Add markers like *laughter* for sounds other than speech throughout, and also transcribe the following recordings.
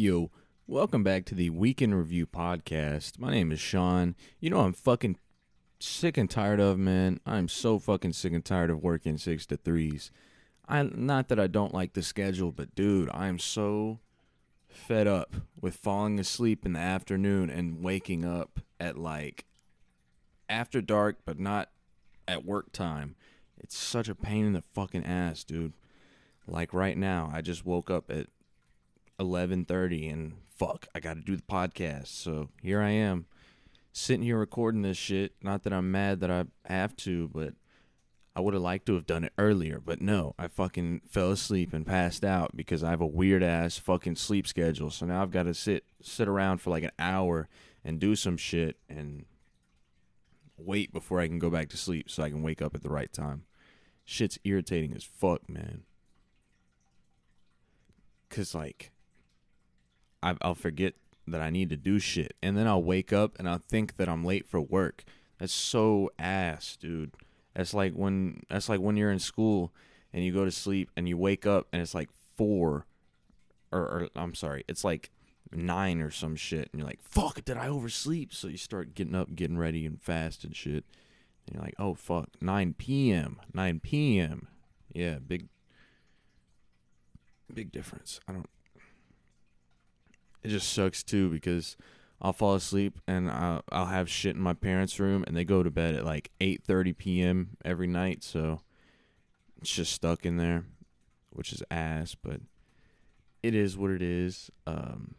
Yo, welcome back to the Weekend Review podcast. My name is Sean. You know I'm fucking sick and tired of, man. I'm so fucking sick and tired of working six to threes. I not that I don't like the schedule, but dude, I am so fed up with falling asleep in the afternoon and waking up at like after dark, but not at work time. It's such a pain in the fucking ass, dude. Like right now, I just woke up at 11:30 and fuck, I got to do the podcast. So, here I am sitting here recording this shit. Not that I'm mad that I have to, but I would have liked to have done it earlier, but no, I fucking fell asleep and passed out because I have a weird ass fucking sleep schedule. So now I've got to sit sit around for like an hour and do some shit and wait before I can go back to sleep so I can wake up at the right time. Shit's irritating as fuck, man. Cause like I'll forget that I need to do shit, and then I'll wake up and I'll think that I'm late for work. That's so ass, dude. That's like when that's like when you're in school and you go to sleep and you wake up and it's like four, or, or I'm sorry, it's like nine or some shit, and you're like, "Fuck, did I oversleep?" So you start getting up, getting ready, and fast and shit. And you're like, "Oh fuck, 9 p.m., 9 p.m." Yeah, big, big difference. I don't. It just sucks too because I'll fall asleep and I'll, I'll have shit in my parents' room and they go to bed at like 8:30 p.m. every night, so it's just stuck in there, which is ass, but it is what it is. Um,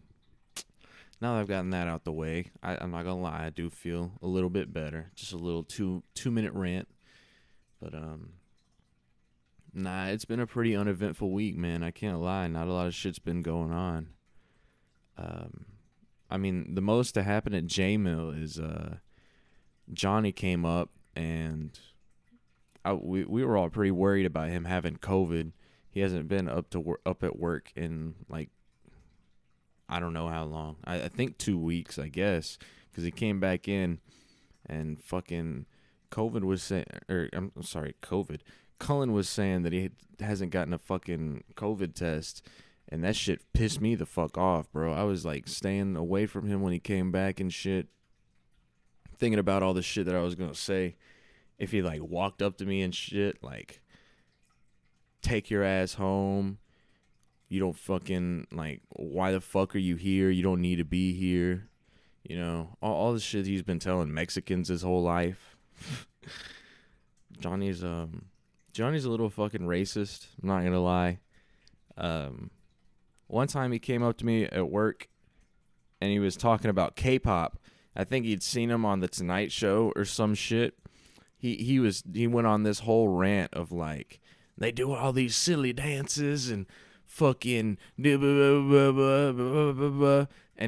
now that I've gotten that out the way, I, I'm not gonna lie, I do feel a little bit better. Just a little two two minute rant, but um, nah, it's been a pretty uneventful week, man. I can't lie, not a lot of shit's been going on. Um, I mean, the most to happen at J Mill is uh, Johnny came up and I, we we were all pretty worried about him having COVID. He hasn't been up to wor- up at work in like I don't know how long. I, I think two weeks, I guess, because he came back in and fucking COVID was saying, or I'm sorry, COVID. Cullen was saying that he hasn't gotten a fucking COVID test and that shit pissed me the fuck off, bro. I was like staying away from him when he came back and shit. Thinking about all the shit that I was gonna say. If he like walked up to me and shit, like take your ass home. You don't fucking like why the fuck are you here? You don't need to be here. You know, all, all the shit he's been telling Mexicans his whole life. *laughs* Johnny's um Johnny's a little fucking racist, I'm not gonna lie. Um one time he came up to me at work and he was talking about K-pop. I think he'd seen him on the Tonight Show or some shit. He he was he went on this whole rant of like they do all these silly dances and fucking and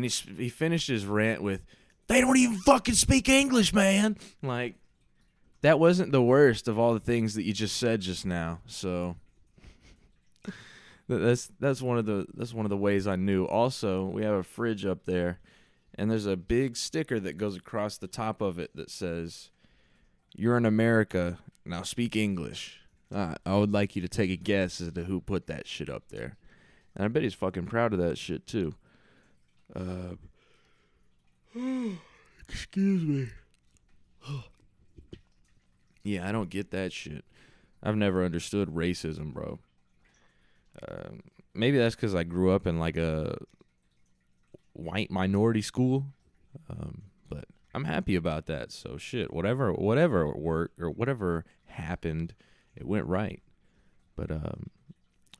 he he finished his rant with they don't even fucking speak English, man. Like that wasn't the worst of all the things that you just said just now. So that's that's one of the that's one of the ways I knew. Also, we have a fridge up there, and there's a big sticker that goes across the top of it that says, "You're in America now. Speak English." Uh, I would like you to take a guess as to who put that shit up there, and I bet he's fucking proud of that shit too. Uh, *gasps* excuse me. *gasps* yeah, I don't get that shit. I've never understood racism, bro. Um, maybe that's because I grew up in like a white minority school, um, but I'm happy about that. So shit, whatever, whatever worked or whatever happened, it went right. But um,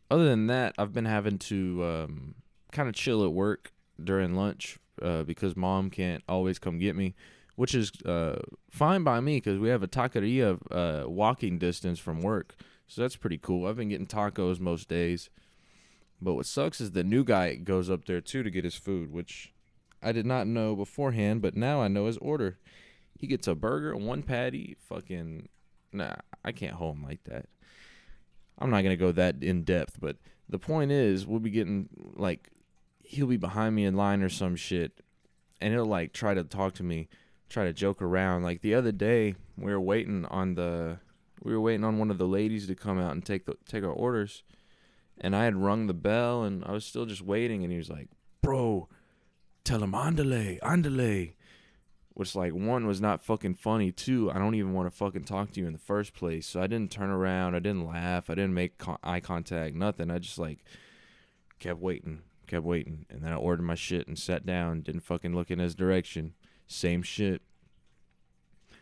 other than that, I've been having to um, kind of chill at work during lunch uh, because mom can't always come get me, which is uh, fine by me because we have a taqueria uh, walking distance from work. So that's pretty cool. I've been getting tacos most days. But what sucks is the new guy goes up there too to get his food, which I did not know beforehand, but now I know his order. He gets a burger one patty. Fucking nah, I can't hold him like that. I'm not gonna go that in depth, but the point is, we'll be getting like he'll be behind me in line or some shit, and he'll like try to talk to me, try to joke around. Like the other day, we were waiting on the we were waiting on one of the ladies to come out and take the take our orders, and I had rung the bell and I was still just waiting, and he was like, bro, tell him andale, andale. Which like one was not fucking funny. Two, I don't even want to fucking talk to you in the first place. So I didn't turn around. I didn't laugh. I didn't make co- eye contact. Nothing. I just like kept waiting, kept waiting, and then I ordered my shit and sat down. Didn't fucking look in his direction. Same shit.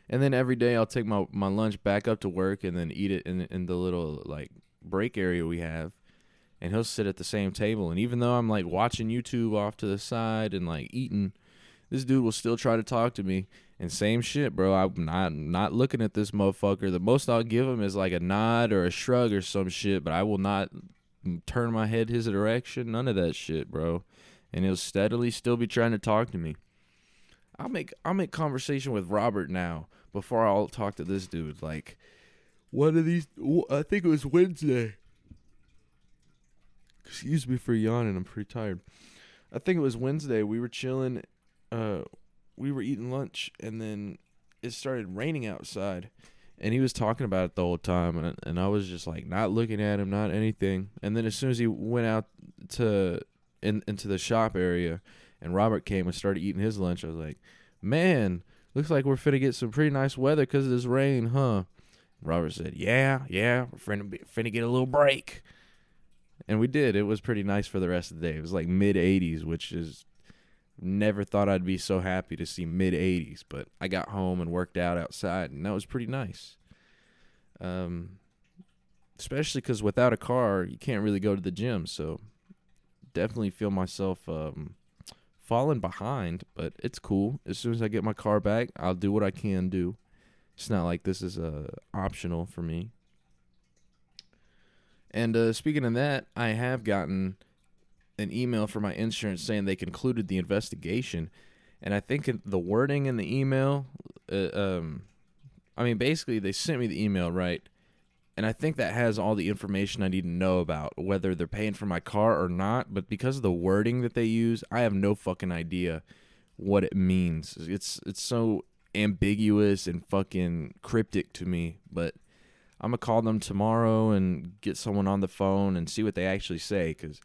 And then every day I'll take my, my lunch back up to work and then eat it in in the little like break area we have. And he'll sit at the same table. And even though I'm like watching YouTube off to the side and like eating, this dude will still try to talk to me. And same shit, bro. I'm not not looking at this motherfucker. The most I'll give him is like a nod or a shrug or some shit, but I will not turn my head his direction. None of that shit, bro. And he'll steadily still be trying to talk to me. I'll make I'll make conversation with Robert now before I'll talk to this dude. Like, one of these, I think it was Wednesday. Excuse me for yawning. I'm pretty tired. I think it was Wednesday. We were chilling. Uh, we were eating lunch, and then it started raining outside. And he was talking about it the whole time, and and I was just like not looking at him, not anything. And then as soon as he went out to in into the shop area, and Robert came and started eating his lunch, I was like, man, looks like we're finna get some pretty nice weather because of this rain, huh? Robert said, yeah, yeah, we're finna, be, finna get a little break. And we did. It was pretty nice for the rest of the day. It was like mid 80s, which is never thought I'd be so happy to see mid 80s. But I got home and worked out outside, and that was pretty nice. Um, especially because without a car, you can't really go to the gym. So definitely feel myself um, falling behind, but it's cool. As soon as I get my car back, I'll do what I can do. It's not like this is uh, optional for me. And uh, speaking of that, I have gotten an email from my insurance saying they concluded the investigation, and I think the wording in the email, uh, um, I mean, basically they sent me the email right, and I think that has all the information I need to know about whether they're paying for my car or not. But because of the wording that they use, I have no fucking idea what it means. It's it's so ambiguous and fucking cryptic to me, but I'm gonna call them tomorrow and get someone on the phone and see what they actually say because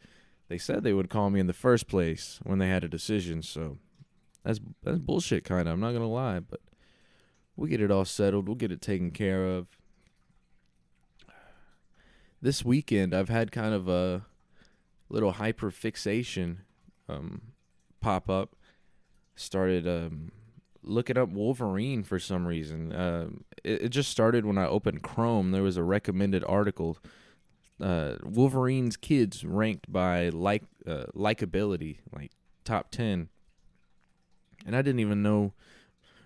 they said they would call me in the first place when they had a decision. So that's that's bullshit, kind of. I'm not gonna lie, but we'll get it all settled. We'll get it taken care of. This weekend, I've had kind of a little hyper fixation um, pop up. Started um, looking up Wolverine for some reason. Uh, it, it, just started when I opened Chrome. There was a recommended article. Uh, Wolverine's kids ranked by like uh, likability, like top ten. And I didn't even know.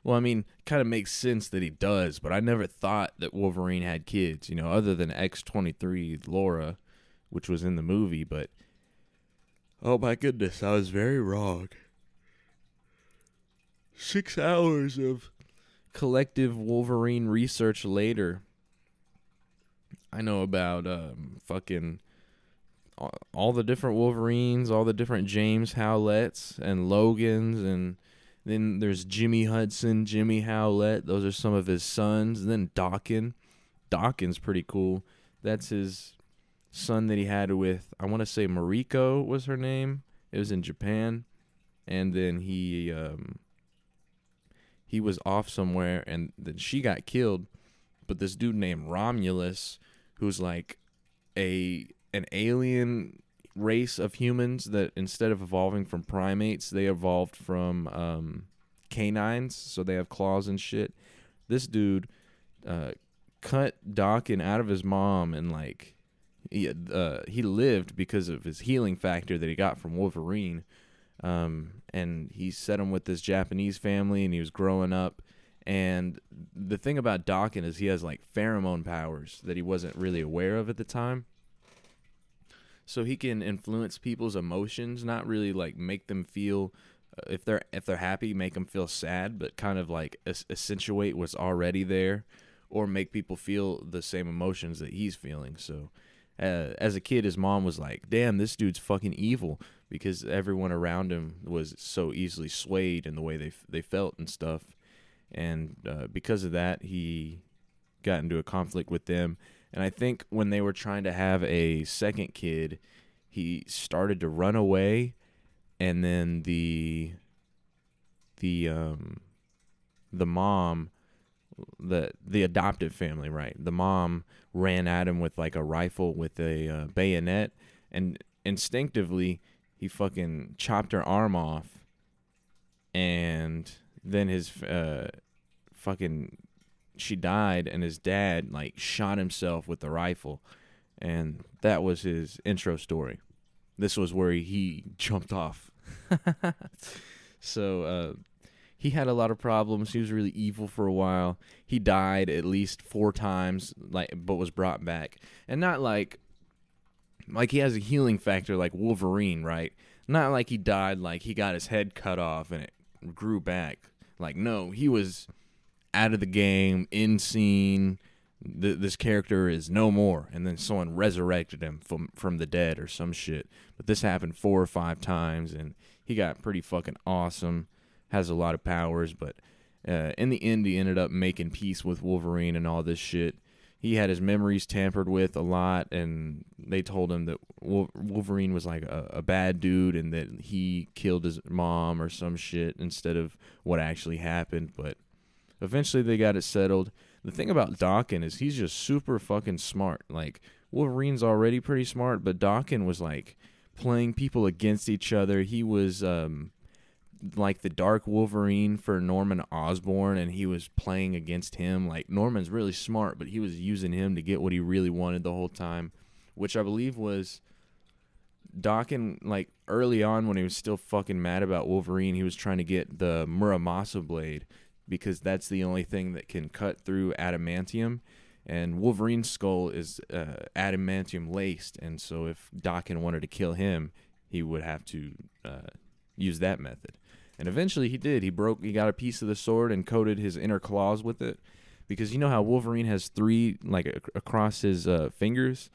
Well, I mean, kind of makes sense that he does, but I never thought that Wolverine had kids. You know, other than X twenty three Laura, which was in the movie. But oh my goodness, I was very wrong six hours of collective Wolverine research later, I know about um, fucking all, all the different Wolverines, all the different James Howletts and Logans, and then there's Jimmy Hudson, Jimmy Howlett. Those are some of his sons. And then Daken. Daken's pretty cool. That's his son that he had with, I want to say Mariko was her name. It was in Japan. And then he um, he was off somewhere and then she got killed. But this dude named Romulus, who's like a an alien race of humans that instead of evolving from primates, they evolved from um, canines, so they have claws and shit. This dude uh, cut Daken out of his mom and like he uh, he lived because of his healing factor that he got from Wolverine. Um, and he set him with this Japanese family, and he was growing up. And the thing about Daken is he has like pheromone powers that he wasn't really aware of at the time. So he can influence people's emotions, not really like make them feel uh, if they're if they're happy, make them feel sad, but kind of like accentuate what's already there, or make people feel the same emotions that he's feeling. So, uh, as a kid, his mom was like, "Damn, this dude's fucking evil." because everyone around him was so easily swayed in the way they they felt and stuff, and uh, because of that, he got into a conflict with them. And I think when they were trying to have a second kid, he started to run away, and then the the um the mom the the adoptive family right the mom ran at him with like a rifle with a uh, bayonet and instinctively he fucking chopped her arm off and then his uh fucking she died and his dad like shot himself with the rifle and that was his intro story this was where he jumped off *laughs* so uh he had a lot of problems. He was really evil for a while. He died at least four times, like, but was brought back, and not like, like he has a healing factor like Wolverine, right? Not like he died like he got his head cut off and it grew back. Like, no, he was out of the game, in scene. Th- this character is no more, and then someone resurrected him from from the dead or some shit. But this happened four or five times, and he got pretty fucking awesome has a lot of powers, but uh, in the end, he ended up making peace with Wolverine and all this shit. He had his memories tampered with a lot, and they told him that Wolverine was like a, a bad dude and that he killed his mom or some shit instead of what actually happened. But eventually, they got it settled. The thing about Daken is he's just super fucking smart. Like Wolverine's already pretty smart, but Daken was like playing people against each other. He was um, like the Dark Wolverine for Norman Osborn, and he was playing against him. Like Norman's really smart, but he was using him to get what he really wanted the whole time, which I believe was Daken. Like early on, when he was still fucking mad about Wolverine, he was trying to get the Muramasa blade because that's the only thing that can cut through adamantium. And Wolverine's skull is uh, adamantium laced, and so if Daken wanted to kill him, he would have to uh, use that method. And eventually he did. He broke. He got a piece of the sword and coated his inner claws with it, because you know how Wolverine has three like across his uh, fingers.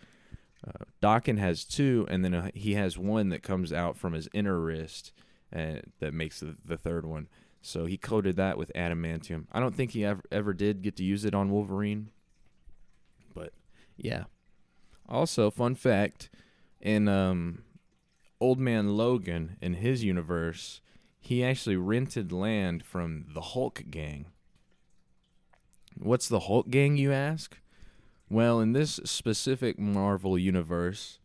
Uh, Daken has two, and then uh, he has one that comes out from his inner wrist, and that makes the, the third one. So he coated that with adamantium. I don't think he ever ever did get to use it on Wolverine, but yeah. Also, fun fact: in um, Old Man Logan in his universe, he actually rented land from the Hulk gang. What's the Hulk gang, you ask? Well, in this specific Marvel universe,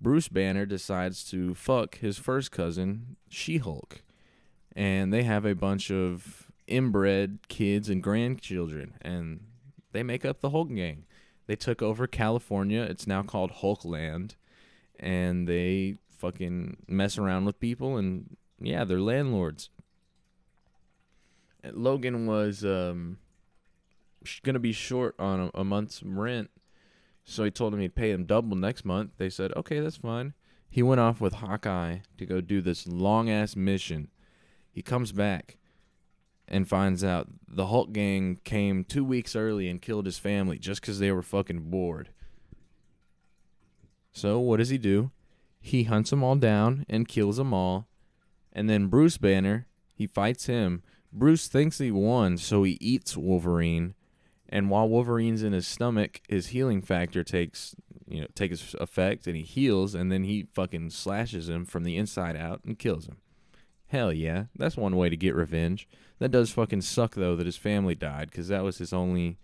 Bruce Banner decides to fuck his first cousin, She Hulk. And they have a bunch of inbred kids and grandchildren, and they make up the Hulk gang. They took over California. It's now called Hulkland. And they fucking mess around with people and yeah, they're landlords. Logan was um, gonna be short on a, a, month's rent, so he told him he'd pay him double next month. They said, "Okay, that's fine." He went off with Hawkeye to go do this long ass mission. He comes back and finds out the Hulk gang came two weeks early and killed his family just because they were fucking bored. So what does he do? He hunts them all down and kills them all and then Bruce Banner, he fights him. Bruce thinks he won, so he eats Wolverine. And while Wolverine's in his stomach, his healing factor takes you know takes effect, and he heals. And then he fucking slashes him from the inside out and kills him. Hell yeah, that's one way to get revenge. That does fucking suck though that his family died, because that was his only,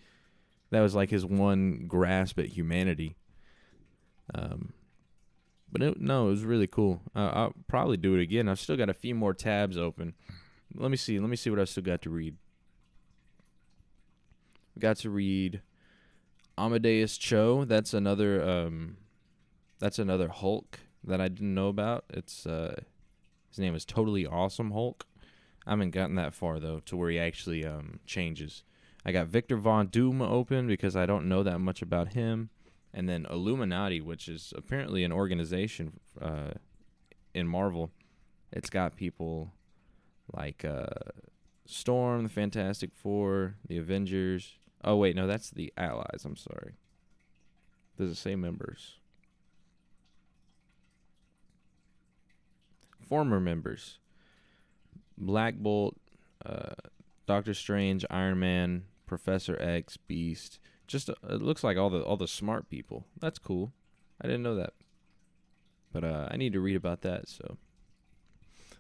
that was like his one grasp at humanity. Um, but it, no, it was really cool. Uh, I'll probably do it again. I've still got a few more tabs open. Let me see. Let me see what I still got to read. Got to read Amadeus Cho. That's another. Um, that's another Hulk that I didn't know about. It's uh, his name is Totally Awesome Hulk. I haven't gotten that far though to where he actually um changes. I got Victor Von Doom open because I don't know that much about him and then Illuminati, which is apparently an organization uh, in Marvel. It's got people like uh, Storm, the Fantastic Four, the Avengers. Oh wait, no, that's the Allies. I'm sorry. There's the same members. Former members: Black Bolt, uh, Doctor Strange, Iron Man, Professor X, Beast, just uh, it looks like all the all the smart people. That's cool. I didn't know that. But uh, I need to read about that. So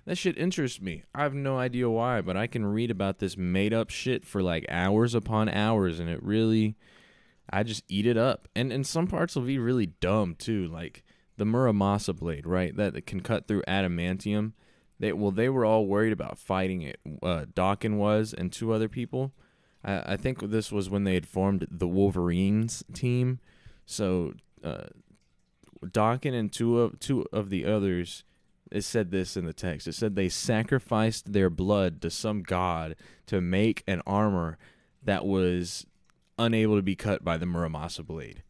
that shit interests me. I have no idea why, but I can read about this made up shit for like hours upon hours, and it really, I just eat it up. And and some parts will be really dumb too, like the Muramasa blade, right? That, can cut through adamantium. They well, they were all worried about fighting it. Uh, Daken was, and two other people. I, I think this was when they had formed the Wolverines team. So uh, Daken and two of two of the others it said this in the text. It said they sacrificed their blood to some god to make an armor that was unable to be cut by the Muramasa blade.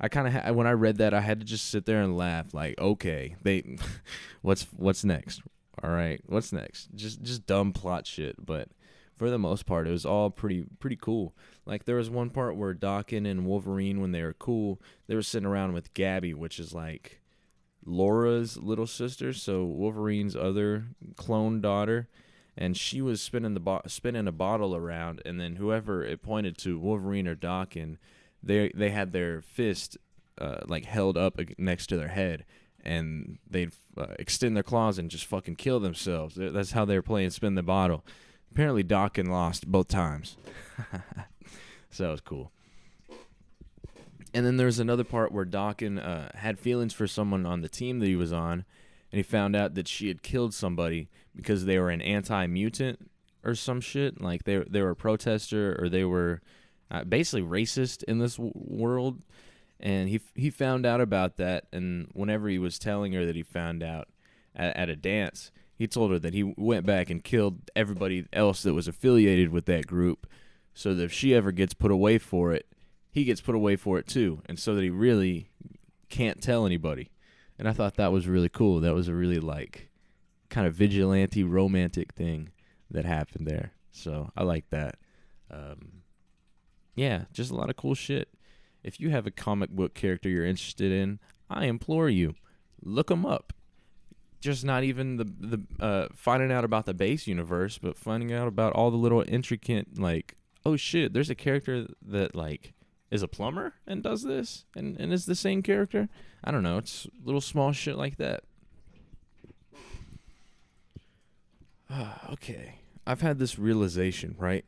I kind of ha- when I read that I had to just sit there and laugh like, okay, they *laughs* what's what's next? All right, what's next? Just just dumb plot shit, but for the most part it was all pretty pretty cool. Like there was one part where Daken and Wolverine when they were cool, they were sitting around with Gabby, which is like Laura's little sister, so Wolverine's other clone daughter, and she was spinning the bo- spinning a bottle around, and then whoever it pointed to, Wolverine or Daken, they they had their fist uh, like held up next to their head, and they'd uh, extend their claws and just fucking kill themselves. That's how they were playing spin the bottle. Apparently, Daken lost both times, *laughs* so that was cool. And then there's another part where Daken uh, had feelings for someone on the team that he was on, and he found out that she had killed somebody because they were an anti-mutant or some shit. Like they they were a protester or they were uh, basically racist in this w- world. And he he found out about that, and whenever he was telling her that he found out at, at a dance, he told her that he went back and killed everybody else that was affiliated with that group, so that if she ever gets put away for it, he gets put away for it too, and so that he really can't tell anybody. And I thought that was really cool. That was a really like kind of vigilante romantic thing that happened there. So I like that. Um, yeah, just a lot of cool shit. If you have a comic book character you're interested in, I implore you, look them up. Just not even the the uh, finding out about the base universe, but finding out about all the little intricate like, oh shit, there's a character that like is a plumber and does this and, and is the same character. I don't know. It's little small shit like that. *sighs* okay. I've had this realization, right?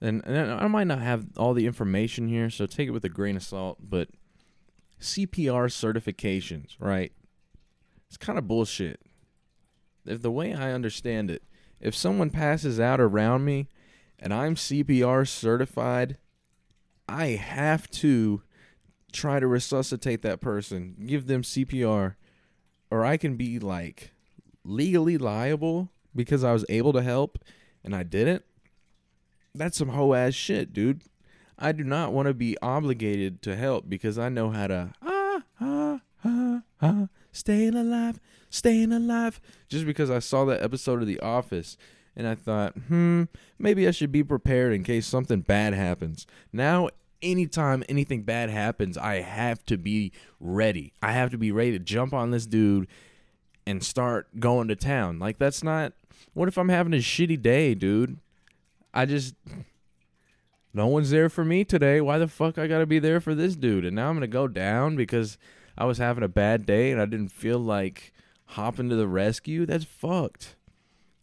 And, and I might not have all the information here, so take it with a grain of salt, but CPR certifications, right? It's kind of bullshit. If the way I understand it, if someone passes out around me and I'm CPR certified, I have to try to resuscitate that person, give them CPR, or I can be like legally liable because I was able to help and I didn't. That's some hoe ass shit, dude. I do not want to be obligated to help because I know how to ah ah ah ah staying alive, staying alive. Just because I saw that episode of The Office and I thought, hmm, maybe I should be prepared in case something bad happens. Now anytime anything bad happens, I have to be ready. I have to be ready to jump on this dude and start going to town. Like that's not what if I'm having a shitty day, dude? I just no one's there for me today. Why the fuck I got to be there for this dude? And now I'm to go down because I was having a bad day and I didn't feel like hopping to the rescue. That's fucked.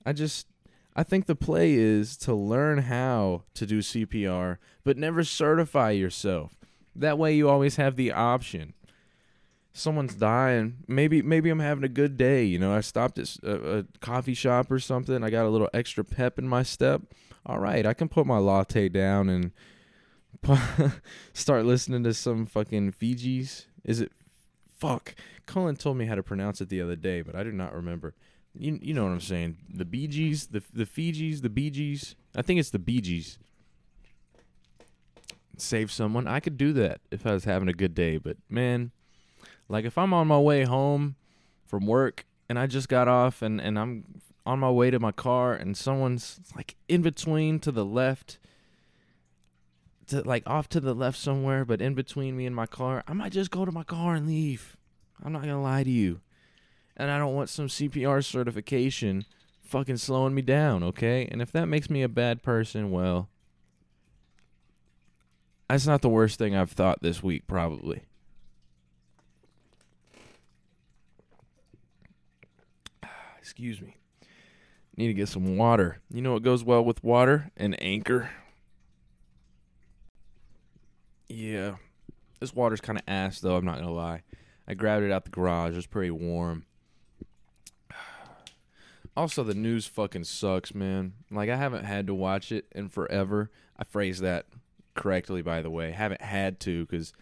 I just I think the play is to learn how to do CPR, but never certify yourself. That way you always have the option. Someone's dying. Maybe maybe I'm having a good day. You know, I stopped at a, a coffee shop or something. I got a little extra pep in my step. All right, I can put my latte down and *laughs* start listening to some fucking Fijis. Is it? Fuck. Colin told me how to pronounce it the other day, but I do not remember. You you know what I'm saying? The Bee Gees, the the Fugees, the Bee Gees. I think it's the Bee Gees. Save someone. I could do that if I was having a good day, but man, like if I'm on my way home from work and I just got off and and I'm on my way to my car and someone's like in between to the left to like off to the left somewhere but in between me and my car i might just go to my car and leave i'm not gonna lie to you and I don't want some CPR certification fucking slowing me down, okay? And if that makes me a bad person, well, that's not the worst thing I've thought this week, probably. *sighs* Excuse me. Need to get some water. You know what goes well with water? An anchor. Yeah. This water's kind of ass, though, I'm not going to lie. I grabbed it out the garage. It was pretty warm. *sighs* Also, the news fucking sucks, man. Like, I haven't had to watch it in forever. I phrased that correctly, by the way. Haven't had to because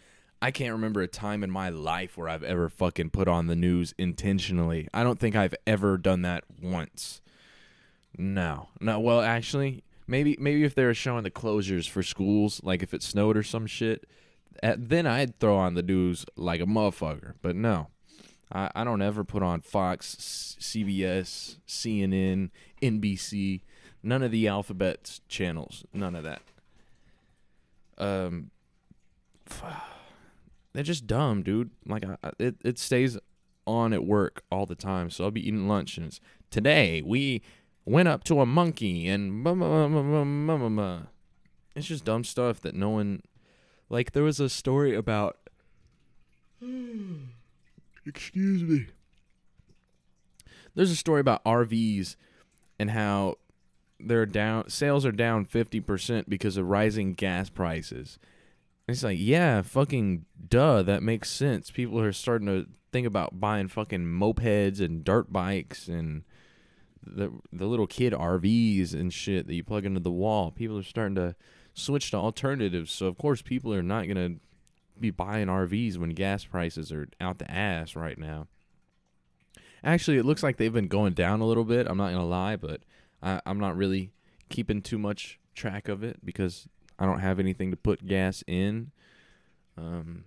I can't remember a time in my life where I've ever fucking put on the news intentionally. I don't think I've ever done that once. No, no. Well, actually, maybe maybe if they were showing the closures for schools, like if it snowed or some shit, at, then I'd throw on the news like a motherfucker. But no, I, I don't ever put on Fox, CBS, CNN, NBC, none of the alphabet channels, none of that. Um, *sighs* they're just dumb, dude. Like I, it, it stays on at work all the time. So I'll be eating lunch and today we went up to a monkey and it's just dumb stuff that no one like there was a story about hmm. excuse me. There's a story about RVs and how they're down sales are down 50% because of rising gas prices. It's like yeah fucking duh that makes sense. People are starting to think about buying fucking mopeds and dirt bikes and the the little kid RVs and shit that you plug into the wall. People are starting to switch to alternatives. So of course people are not gonna be buying RVs when gas prices are out the ass right now. Actually, it looks like they've been going down a little bit. I'm not gonna lie, but I, I'm not really keeping too much track of it because I don't have anything to put gas in. Um,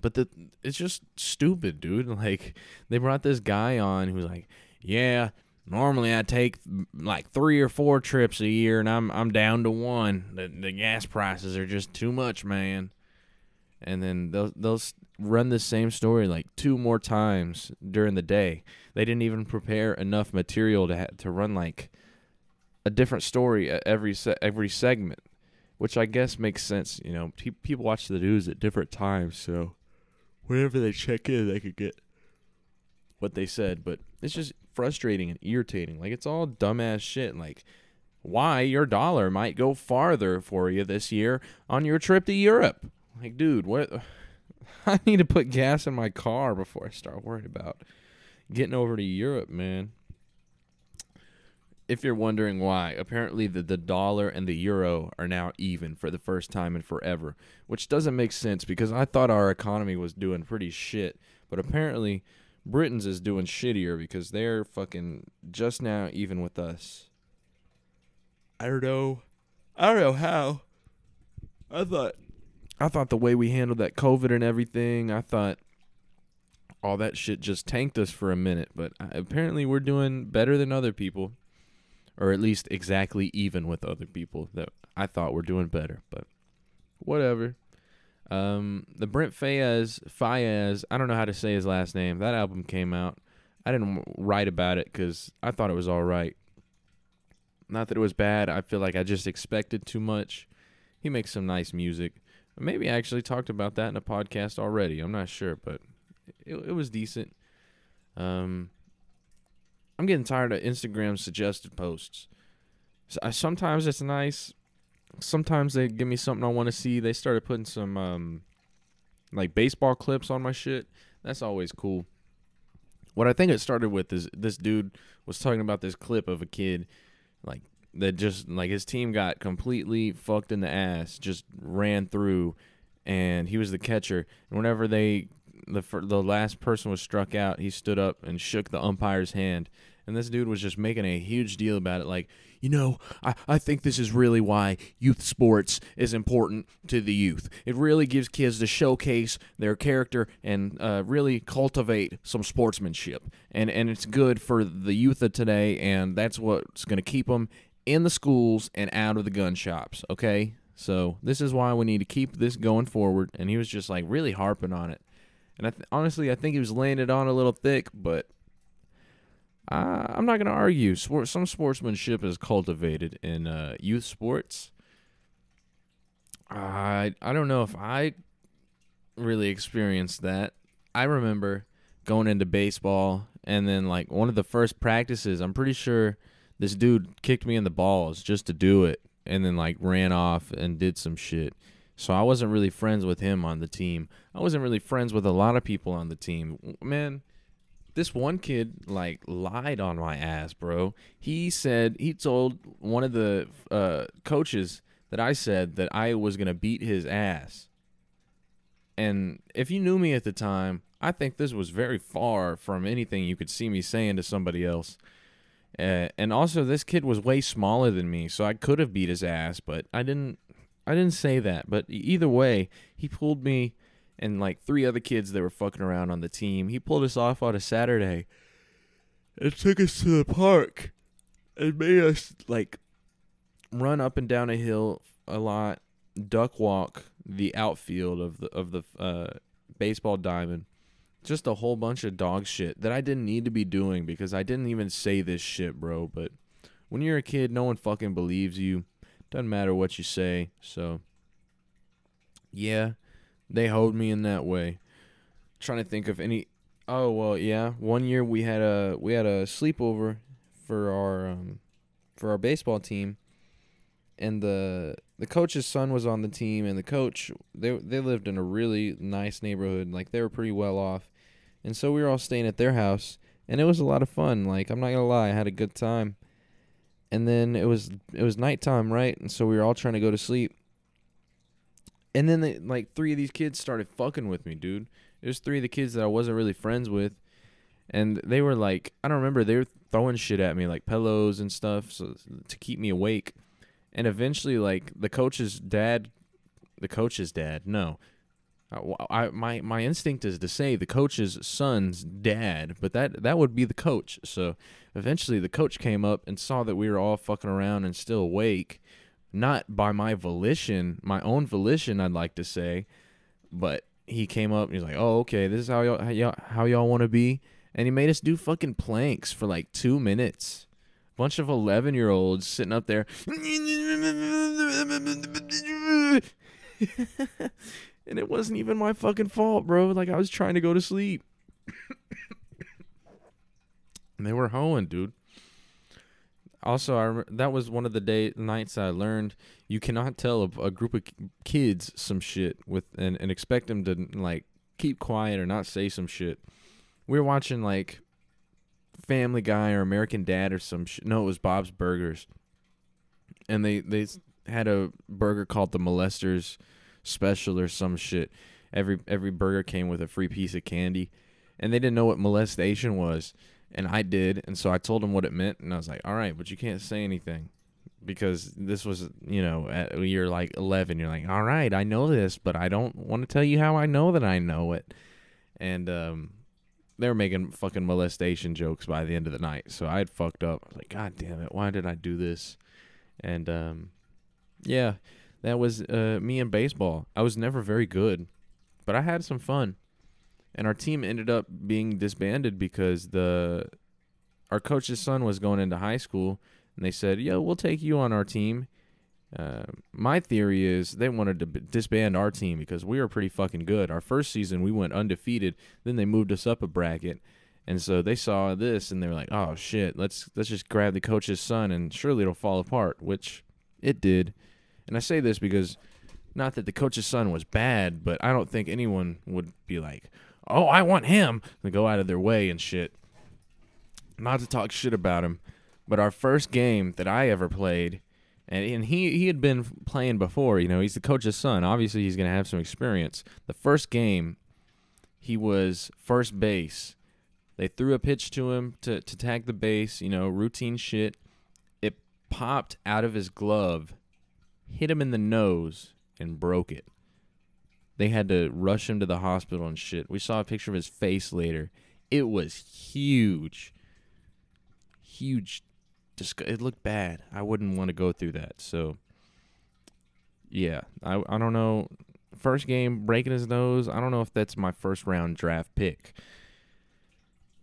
but the it's just stupid, dude. *laughs* Like they brought this guy on who's like, yeah, normally I take like three or four trips a year, and I'm I'm down to one. The the gas prices are just too much, man. And then they'll run the same story like two more times during the day. They didn't even prepare enough material to ha- to run like a different story every se- every segment, which I guess makes sense. You know, Pe- people watch the news at different times, so whenever they check in, they could get what they said. But it's just frustrating and irritating. Like it's all dumbass shit. Like why your dollar might go farther for you this year on your trip to Europe. Like, dude, what? *sighs* I need to put gas in my car before I start worrying about getting over to Europe, man. If you're wondering why, apparently the, the dollar and the euro are now even for the first time in forever, which doesn't make sense because I thought our economy was doing pretty shit. But apparently, Britain's is doing shittier because they're fucking just now even with us. I don't know. I don't know how. I thought I thought the way we handled that COVID and everything, I thought all that shit just tanked us for a minute, but apparently we're doing better than other people or at least exactly even with other people that I thought were doing better, but whatever. Um, the Brent Faiyaz, Faiyaz, I don't know how to say his last name. That album came out. I didn't write about it because I thought it was all right. Not that it was bad. I feel like I just expected too much. He makes some nice music. Maybe I actually talked about that in a podcast already. I'm not sure, but it, it was decent. Um, I'm getting tired of Instagram suggested posts. So I, sometimes it's nice sometimes they give me something I want to see. They started putting some um, like baseball clips on my shit. That's always cool. What I think it started with is this dude was talking about this clip of a kid like that just like his team got completely fucked in the ass, just ran through and he was the catcher. And whenever they the the last person was struck out, he stood up and shook the umpire's hand. And this dude was just making a huge deal about it like you know, I, I think this is really why youth sports is important to the youth. It really gives kids to showcase their character and uh, really cultivate some sportsmanship. And, and it's good for the youth of today, and that's what's going to keep them in the schools and out of the gun shops, okay? So this is why we need to keep this going forward. And he was just like really harping on it. And I th- honestly, I think he was laying it on a little thick, but uh, I'm not going to argue. Sport, some sportsmanship is cultivated in uh, youth sports. I I don't know if I really experienced that. I remember going into baseball and then like one of the first practices, I'm pretty sure this dude kicked me in the balls just to do it, and then like ran off and did some shit. So I wasn't really friends with him on the team. I wasn't really friends with a lot of people on the team. Man, this one kid like lied on my ass, bro. He said he told one of the uh, coaches that I said that I was gonna beat his ass. And if you knew me at the time, I think this was very far from anything you could see me saying to somebody else. Uh, and also, this kid was way smaller than me, so I could have beat his ass, but I didn't. I didn't say that. But either way, he pulled me and like three other kids that were fucking around on the team. He pulled us off on a Saturday and took us to the park and made us like run up and down a hill a lot, duck walk the outfield of the of the uh, baseball diamond. Just a whole bunch of dog shit that I didn't need to be doing because I didn't even say this shit, bro. But when you're a kid, no one fucking believes you. Doesn't matter what you say. So, yeah, they hold me in that way. trying to think of any. Oh well, yeah. One year we had a we had a sleepover for our um, for our baseball team, and the the coach's son was on the team, and the coach they they lived in a really nice neighborhood, like they were pretty well off, and so we were all staying at their house, and it was a lot of fun. Like I'm not gonna lie, I had a good time. And then it was it was nighttime, right? And so we were all trying to go to sleep. And then they, like three of these kids started fucking with me, dude. Was three of the kids that I wasn't really friends with, and they were like, I don't remember, they were throwing shit at me like pillows and stuff, so to keep me awake. And eventually, like the coach's dad, the coach's dad, no, I, I, my my instinct is to say the coach's son's dad, but that that would be the coach. So eventually, the coach came up and saw that we were all fucking around and still awake, not by my volition, my own volition, I'd like to say, but he came up and he's like, "Oh, okay, this is how y'all how y'all, how y'all want to be," and he made us do fucking planks for like two minutes. Bunch of eleven year olds sitting up there. *laughs* and it wasn't even my fucking fault, bro. Like I was trying to go to sleep. *coughs* and they were hoeing, dude. Also, I that was one of the day nights I learned you cannot tell a, a group of kids some shit with and, and expect them to like keep quiet or not say some shit. We were watching like Family Guy or American Dad or some shit. No, it was Bob's Burgers, and they they had a burger called the Molesters special or some shit. Every every burger came with a free piece of candy, and they didn't know what molestation was, and I did, and so I told him what it meant, and I was like, "All right, but you can't say anything." Because this was, you know, at, you're like 11. You're like, all right, I know this, but I don't want to tell you how I know that I know it. And um, they were making fucking molestation jokes by the end of the night. So I had fucked up. I was like, God damn it, why did I do this? And um, yeah, that was uh, me in baseball. I was never very good, but I had some fun. And our team ended up being disbanded because the our coach's son was going into high school, and they said, "Yo, we'll take you on our team." Uh, my theory is they wanted to b- disband our team because we were pretty fucking good. Our first season we went undefeated. Then they moved us up a bracket, and so they saw this and they were like, "Oh shit, let's let's just grab the coach's son and surely it'll fall apart," which it did. And I say this because not that the coach's son was bad, but I don't think anyone would be like, "Oh, I want him," to go out of their way and shit. Not to talk shit about him, but our first game that I ever played, and, and he he had been playing before. You know, he's the coach's son. Obviously, he's gonna have some experience. The first game, he was first base. They threw a pitch to him to to tag the base. You know, routine shit. It popped out of his glove hit him in the nose and broke it. They had to rush him to the hospital and shit. We saw a picture of his face later. It was huge. Huge. It looked bad. I wouldn't want to go through that. So, yeah. I, I don't know. First game, breaking his nose. I don't know if that's my first round draft pick.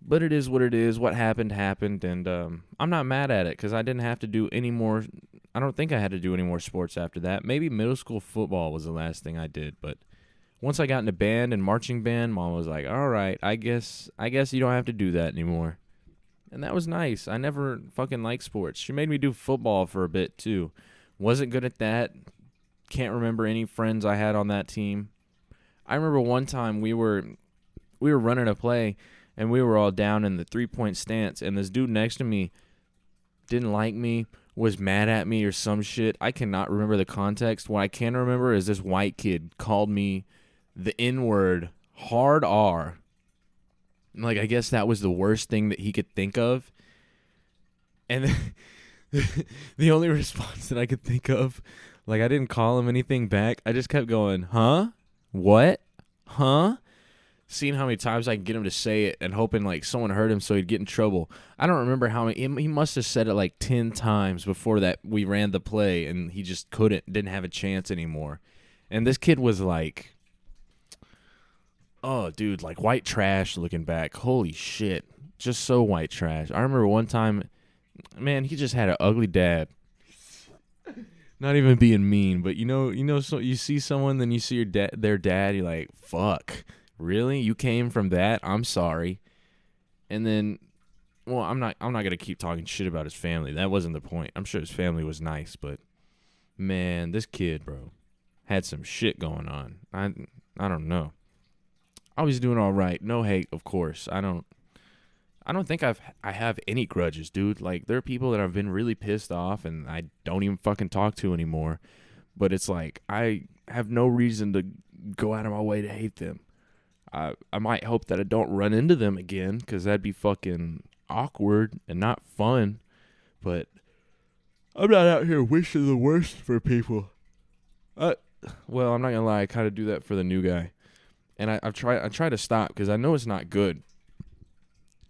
But it is what it is. What happened, happened. And um, I'm not mad at it because I didn't have to do any more I don't think I had to do any more sports after that. Maybe middle school football was the last thing I did, but once I got into band and marching band, mom was like, "All right, I guess I guess you don't have to do that anymore." And that was nice. I never fucking liked sports. She made me do football for a bit too. Wasn't good at that. Can't remember any friends I had on that team. I remember one time we were we were running a play and we were all down in the three point stance and this dude next to me didn't like me was mad at me or some shit. I cannot remember the context. What I can remember is this white kid called me the N word hard R. Like I guess that was the worst thing that he could think of. And *laughs* the only response that I could think of, like I didn't call him anything back. I just kept going, "Huh? What? Huh?" Seeing how many times I can get him to say it and hoping like someone heard him so he'd get in trouble. I don't remember how many. He must have said it like ten times before that we ran the play, and he just couldn't, didn't have a chance anymore. And this kid was like oh dude like white trash looking back. Holy shit. Just so white trash. I remember one time man he just had an ugly dad. Not even being mean but you know you know so you see someone then you see your dad their dad you're like fuck. Really? You came from that? I'm sorry. And then well i'm not i'm not gonna keep talking shit about his family. That wasn't the point. I'm sure his family was nice but man this kid bro had some shit going on. I i don't know I was doing all right. No hate, of course. I don't I don't think I've I have any grudges, dude. Like there are people that I've been really pissed off and I don't even fucking talk to anymore. But it's like I have no reason to go out of my way to hate them. I I might hope that I don't run into them again cuz that'd be fucking awkward and not fun. But I'm not out here wishing the worst for people. Uh well, I'm not going to lie, I kind of do that for the new guy and I, I've tried I try to stop because I know it's not good.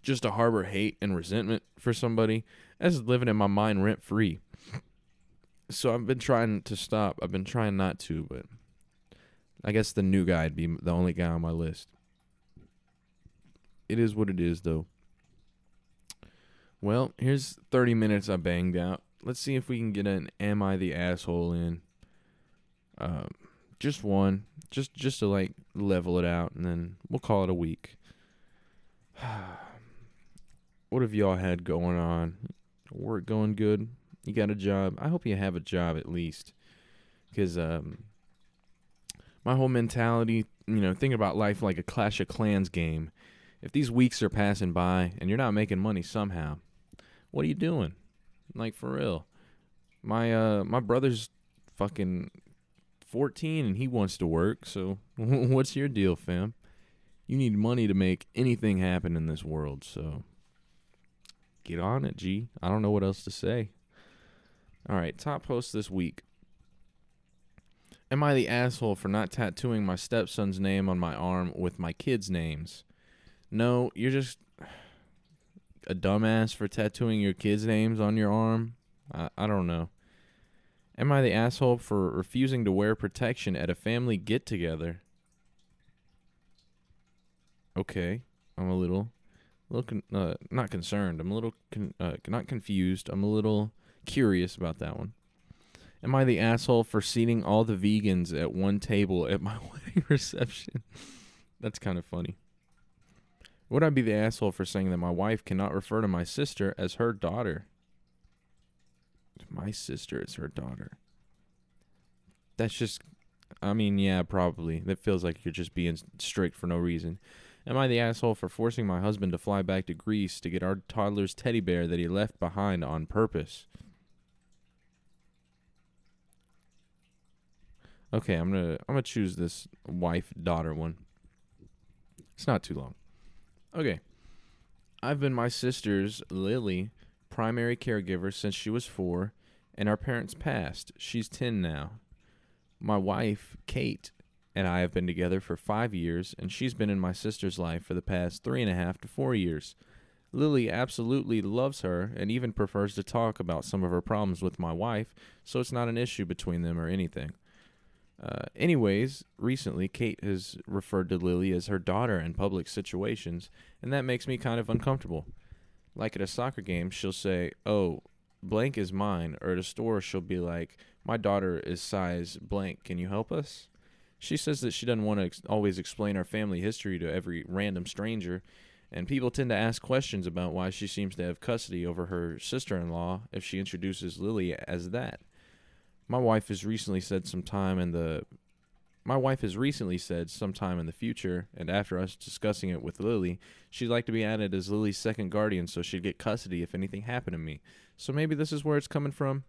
Just to harbor hate and resentment for somebody that's living in my mind rent free. So I've been trying to stop. I've been trying not to, but I guess the new guy'd be the only guy on my list. It is what it is, though. Well, here's 30 minutes I banged out. Let's see if we can get an "Am I the asshole?" in. Um, just one, just just to like level it out, and then we'll call it a week. *sighs* what have y'all had going on? Work going good? You got a job? I hope you have a job at least, because um, my whole mentality, you know, thinking about life like a Clash of Clans game. If these weeks are passing by and you're not making money somehow, what are you doing? Like for real. My uh my brother's fucking 14 and he wants to work. So *laughs* what's your deal, fam? You need money to make anything happen in this world. So get on it, G. I don't know what else to say. All right, top post this week. Am I the asshole for not tattooing my stepson's name on my arm with my kids' names? No, you're just a dumbass for tattooing your kids' names on your arm. I, I don't know. Am I the asshole for refusing to wear protection at a family get together? Okay, I'm a little, little con- uh, not concerned. I'm a little con- uh, not confused. I'm a little curious about that one. Am I the asshole for seating all the vegans at one table at my *laughs* wedding reception? That's kind of funny. Would I be the asshole for saying that my wife cannot refer to my sister as her daughter? My sister is her daughter. That's just, I mean, yeah, probably. That feels like you're just being strict for no reason. Am I the asshole for forcing my husband to fly back to Greece to get our toddler's teddy bear that he left behind on purpose? Okay, I'm gonna I'm gonna choose this wife daughter one. It's not too long. Okay. I've been my sister's Lily primary caregiver since she was four, and our parents passed. She's 10 now. My wife, Kate, and I have been together for five years, and she's been in my sister's life for the past three and a half to four years. Lily absolutely loves her and even prefers to talk about some of her problems with my wife, so it's not an issue between them or anything. Uh, anyways, recently Kate has referred to Lily as her daughter in public situations, and that makes me kind of uncomfortable. Like at a soccer game, she'll say, "Oh, blank is mine," or at a store, she'll be like, "My daughter is size blank. Can you help us?" She says that she doesn't want to ex- always explain our family history to every random stranger, and people tend to ask questions about why she seems to have custody over her sister in law if she introduces Lily as that. My wife has recently said some time in the my wife has recently said sometime in the future, and after us discussing it with Lily, she'd like to be added as Lily's second guardian so she'd get custody if anything happened to me. So maybe this is where it's coming from.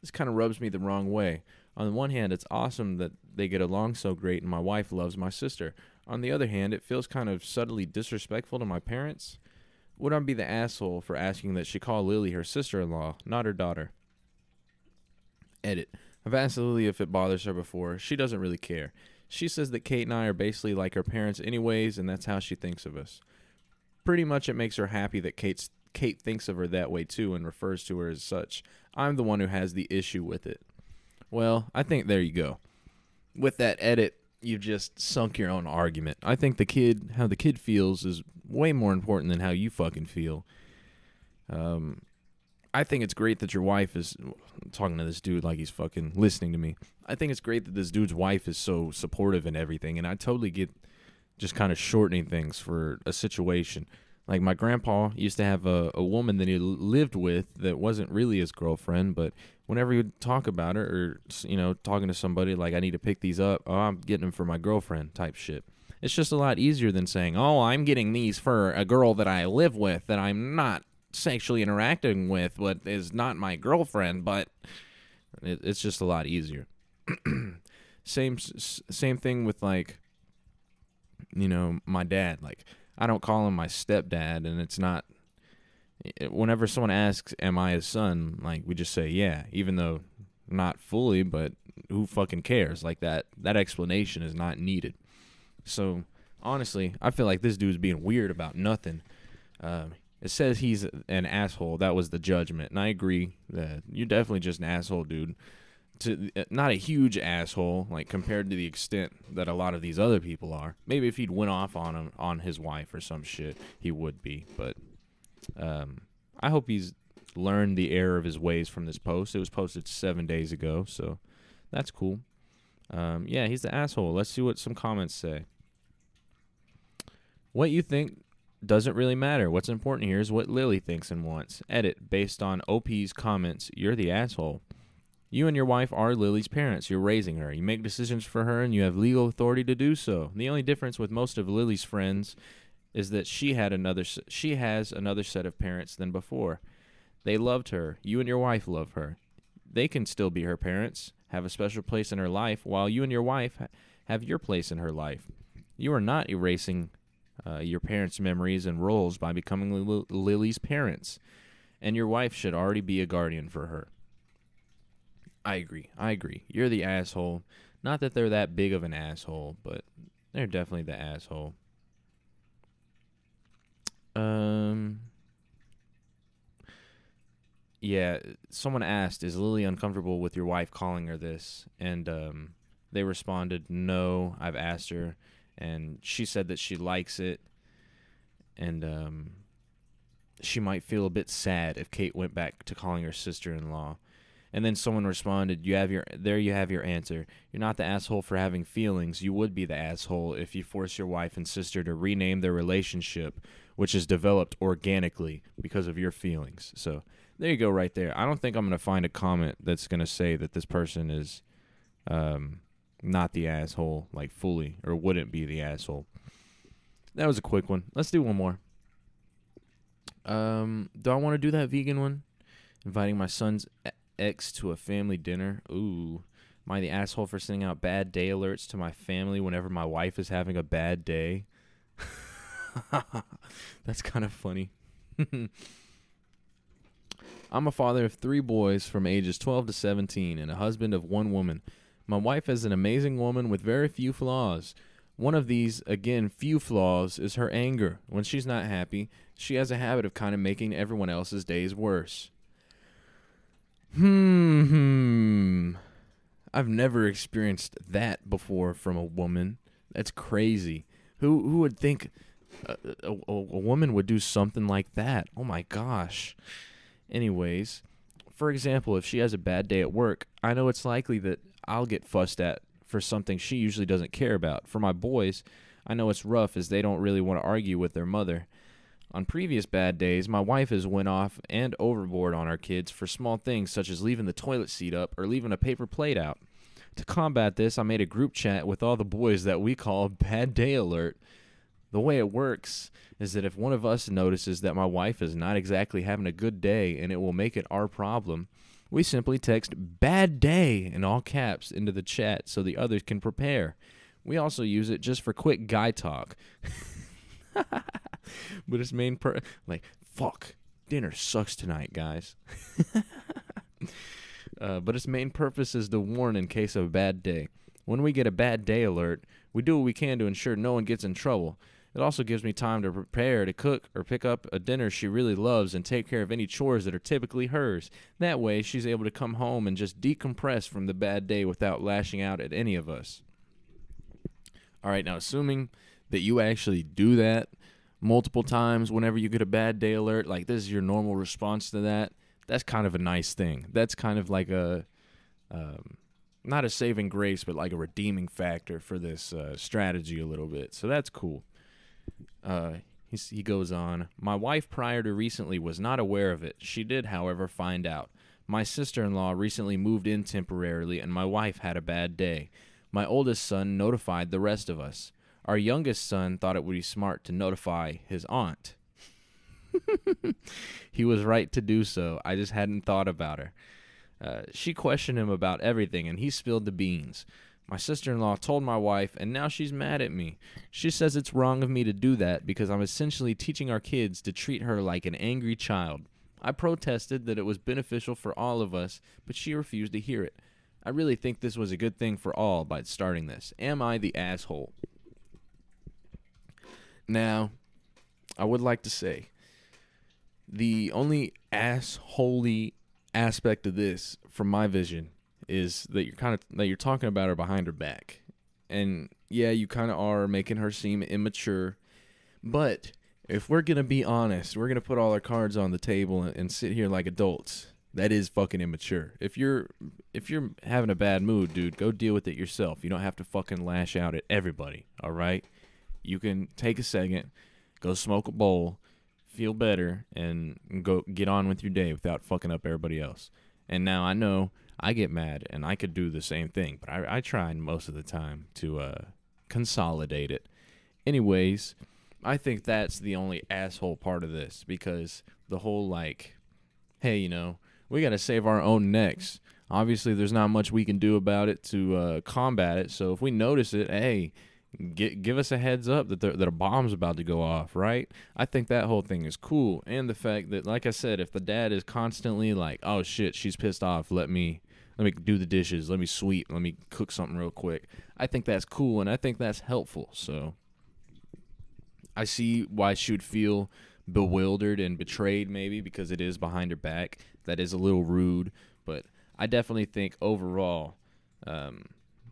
This kind of rubs me the wrong way. On the one hand, it's awesome that they get along so great and my wife loves my sister. On the other hand, it feels kind of subtly disrespectful to my parents. Would I be the asshole for asking that she call Lily her sister in law, not her daughter? Edit. I've asked Lily if it bothers her before. She doesn't really care. She says that Kate and I are basically like her parents, anyways, and that's how she thinks of us. Pretty much, it makes her happy that Kate's Kate thinks of her that way too and refers to her as such. I'm the one who has the issue with it. Well, I think there you go. With that edit, you've just sunk your own argument. I think the kid, how the kid feels, is way more important than how you fucking feel. Um, I think it's great that your wife is talking to this dude like he's fucking listening to me. I think it's great that this dude's wife is so supportive and everything, and I totally get just kind of shortening things for a situation. Like my grandpa used to have a, a woman that he lived with that wasn't really his girlfriend, but whenever he would talk about her or you know talking to somebody like I need to pick these up, oh I'm getting them for my girlfriend type shit. It's just a lot easier than saying, "Oh, I'm getting these for a girl that I live with that I'm not sexually interacting with, what is not my girlfriend." But it, it's just a lot easier. *clears throat* same same thing with like you know my dad. Like I don't call him my stepdad, and it's not. Whenever someone asks, "Am I his son?" like we just say, "Yeah," even though not fully, but who fucking cares? Like that that explanation is not needed. So honestly, I feel like this dude's being weird about nothing. Um, it says he's an asshole. That was the judgment, and I agree that you're definitely just an asshole, dude to uh, not a huge asshole like compared to the extent that a lot of these other people are. Maybe if he'd went off on him on his wife or some shit, he would be. But um, I hope he's learned the error of his ways from this post. It was posted seven days ago, so that's cool. Um, yeah, he's the asshole. Let's see what some comments say. What you think doesn't really matter. What's important here is what Lily thinks and wants. Edit based on OP's comments. You're the asshole. You and your wife are Lily's parents. You're raising her. You make decisions for her and you have legal authority to do so. The only difference with most of Lily's friends is that she had another she has another set of parents than before. They loved her. You and your wife love her. They can still be her parents, have a special place in her life while you and your wife have your place in her life. You are not erasing uh, your parents' memories and roles by becoming Lily's parents, and your wife should already be a guardian for her. I agree. I agree. You're the asshole. Not that they're that big of an asshole, but they're definitely the asshole. Um Yeah, someone asked, "Is Lily uncomfortable with your wife calling her this?" And um they responded, "No, I've asked her." And she said that she likes it and um she might feel a bit sad if Kate went back to calling her sister-in-law and then someone responded, "You have your there. You have your answer. You're not the asshole for having feelings. You would be the asshole if you force your wife and sister to rename their relationship, which is developed organically because of your feelings." So there you go, right there. I don't think I'm gonna find a comment that's gonna say that this person is, um, not the asshole, like fully, or wouldn't be the asshole. That was a quick one. Let's do one more. Um, do I want to do that vegan one? Inviting my son's ex to a family dinner. Ooh. Am I the asshole for sending out bad day alerts to my family whenever my wife is having a bad day? *laughs* That's kind of funny. *laughs* I'm a father of three boys from ages 12 to 17 and a husband of one woman. My wife is an amazing woman with very few flaws. One of these, again, few flaws, is her anger. When she's not happy, she has a habit of kind of making everyone else's days worse. Hmm. I've never experienced that before from a woman. That's crazy. Who who would think a, a, a, woman would do something like that? Oh my gosh. Anyways, for example, if she has a bad day at work, I know it's likely that I'll get fussed at for something she usually doesn't care about. For my boys, I know it's rough as they don't really want to argue with their mother. On previous bad days, my wife has went off and overboard on our kids for small things such as leaving the toilet seat up or leaving a paper plate out. To combat this, I made a group chat with all the boys that we call *laughs* Bad Day Alert. The way it works is that if one of us notices that my wife is not exactly having a good day and it will make it our problem, we simply text bad day in all caps into the chat so the others can prepare. We also use it just for quick guy talk. *laughs* but its main per like fuck dinner sucks tonight guys *laughs* uh, but its main purpose is to warn in case of a bad day when we get a bad day alert we do what we can to ensure no one gets in trouble it also gives me time to prepare to cook or pick up a dinner she really loves and take care of any chores that are typically hers that way she's able to come home and just decompress from the bad day without lashing out at any of us all right now assuming that you actually do that multiple times whenever you get a bad day alert, like this is your normal response to that, that's kind of a nice thing. That's kind of like a, um, not a saving grace, but like a redeeming factor for this uh, strategy a little bit. So that's cool. Uh, he goes on, My wife prior to recently was not aware of it. She did, however, find out. My sister in law recently moved in temporarily, and my wife had a bad day. My oldest son notified the rest of us. Our youngest son thought it would be smart to notify his aunt. *laughs* he was right to do so. I just hadn't thought about her. Uh, she questioned him about everything, and he spilled the beans. My sister in law told my wife, and now she's mad at me. She says it's wrong of me to do that because I'm essentially teaching our kids to treat her like an angry child. I protested that it was beneficial for all of us, but she refused to hear it. I really think this was a good thing for all by starting this. Am I the asshole? Now, I would like to say the only assholey aspect of this, from my vision, is that you're kind of that you're talking about her behind her back, and yeah, you kind of are making her seem immature. But if we're gonna be honest, we're gonna put all our cards on the table and, and sit here like adults. That is fucking immature. If you're if you're having a bad mood, dude, go deal with it yourself. You don't have to fucking lash out at everybody. All right you can take a second, go smoke a bowl, feel better, and go get on with your day without fucking up everybody else. And now I know I get mad and I could do the same thing, but I, I try most of the time to uh, consolidate it. Anyways, I think that's the only asshole part of this because the whole like, hey, you know, we got to save our own necks. Obviously, there's not much we can do about it to uh, combat it. So if we notice it, hey, Get, give us a heads up that that a bomb's about to go off, right? I think that whole thing is cool, and the fact that, like I said, if the dad is constantly like, "Oh shit, she's pissed off," let me let me do the dishes, let me sweep, let me cook something real quick. I think that's cool, and I think that's helpful. So I see why she would feel bewildered and betrayed, maybe because it is behind her back. That is a little rude, but I definitely think overall. Um,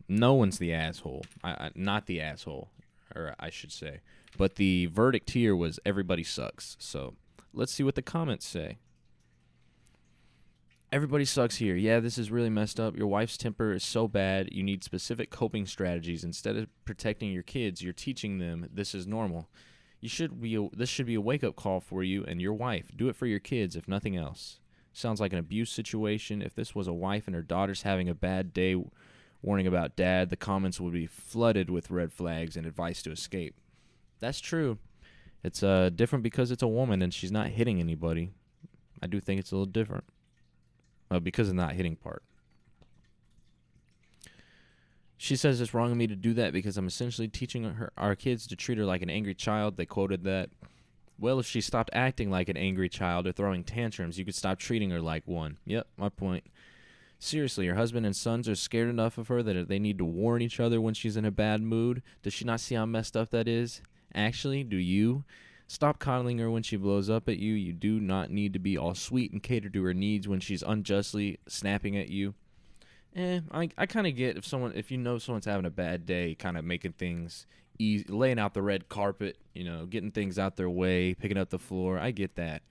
no one's the asshole. I, I, not the asshole, or I should say. But the verdict here was everybody sucks. So let's see what the comments say. Everybody sucks here. Yeah, this is really messed up. Your wife's temper is so bad. You need specific coping strategies. Instead of protecting your kids, you're teaching them this is normal. You should be a, this should be a wake up call for you and your wife. Do it for your kids if nothing else. Sounds like an abuse situation. If this was a wife and her daughter's having a bad day, warning about dad, the comments would be flooded with red flags and advice to escape. That's true. It's uh different because it's a woman and she's not hitting anybody. I do think it's a little different. Uh, because of not hitting part. She says it's wrong of me to do that because I'm essentially teaching her our kids to treat her like an angry child. They quoted that. Well, if she stopped acting like an angry child or throwing tantrums, you could stop treating her like one. Yep, my point. Seriously, her husband and sons are scared enough of her that they need to warn each other when she's in a bad mood. Does she not see how messed up that is? Actually, do you? Stop coddling her when she blows up at you. You do not need to be all sweet and cater to her needs when she's unjustly snapping at you. Eh, I, I kind of get if someone if you know someone's having a bad day, kind of making things easy, laying out the red carpet, you know, getting things out their way, picking up the floor. I get that.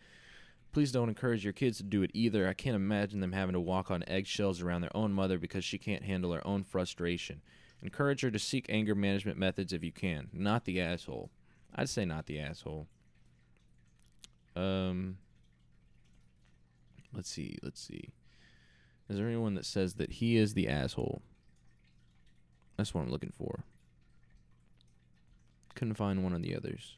Please don't encourage your kids to do it either. I can't imagine them having to walk on eggshells around their own mother because she can't handle her own frustration. Encourage her to seek anger management methods if you can. Not the asshole. I'd say not the asshole. Um, let's see. Let's see. Is there anyone that says that he is the asshole? That's what I'm looking for. Couldn't find one of the others.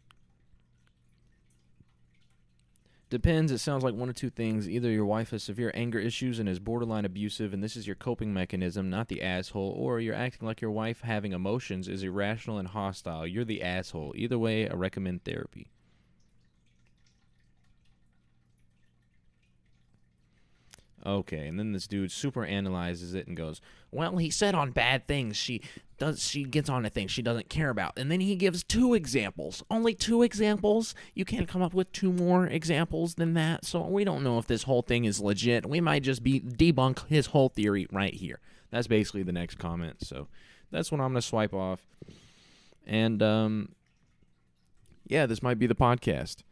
Depends. It sounds like one or two things. Either your wife has severe anger issues and is borderline abusive, and this is your coping mechanism, not the asshole, or you're acting like your wife having emotions is irrational and hostile. You're the asshole. Either way, I recommend therapy. Okay, and then this dude super analyzes it and goes, "Well, he said on bad things she does she gets on to things she doesn't care about." And then he gives two examples. Only two examples? You can't come up with two more examples than that. So we don't know if this whole thing is legit. We might just be debunk his whole theory right here. That's basically the next comment. So that's what I'm to swipe off. And um yeah, this might be the podcast.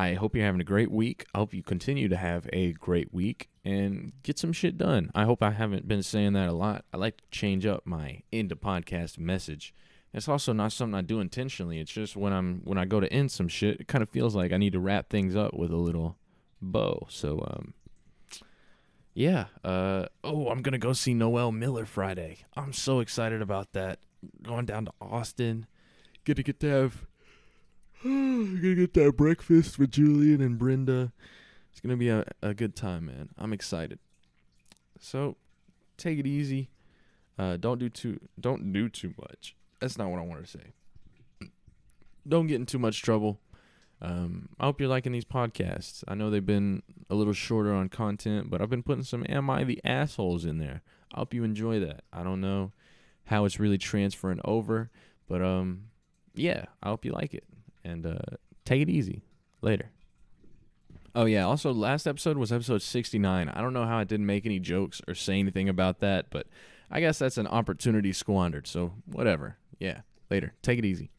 I hope you're having a great week. I hope you continue to have a great week and get some shit done. I hope I haven't been saying that a lot. I like to change up my end of podcast message. It's also not something I do intentionally. It's just when I'm when I go to end some shit, it kind of feels like I need to wrap things up with a little bow. So um yeah, uh oh, I'm going to go see Noel Miller Friday. I'm so excited about that. Going down to Austin. Get to get to have *sighs* gonna get that breakfast with Julian and Brenda. It's gonna be a, a good time, man. I'm excited. So take it easy. Uh, don't do too don't do too much. That's not what I want to say. Don't get in too much trouble. Um, I hope you're liking these podcasts. I know they've been a little shorter on content, but I've been putting some "Am I the assholes?" in there. I hope you enjoy that. I don't know how it's really transferring over, but um, yeah, I hope you like it and uh, take it easy. Later. Oh yeah. Also, last episode was episode 69. I don't know how I didn't make any jokes or say anything about that, but I guess that's an opportunity squandered. So whatever. Yeah. Later. Take it easy.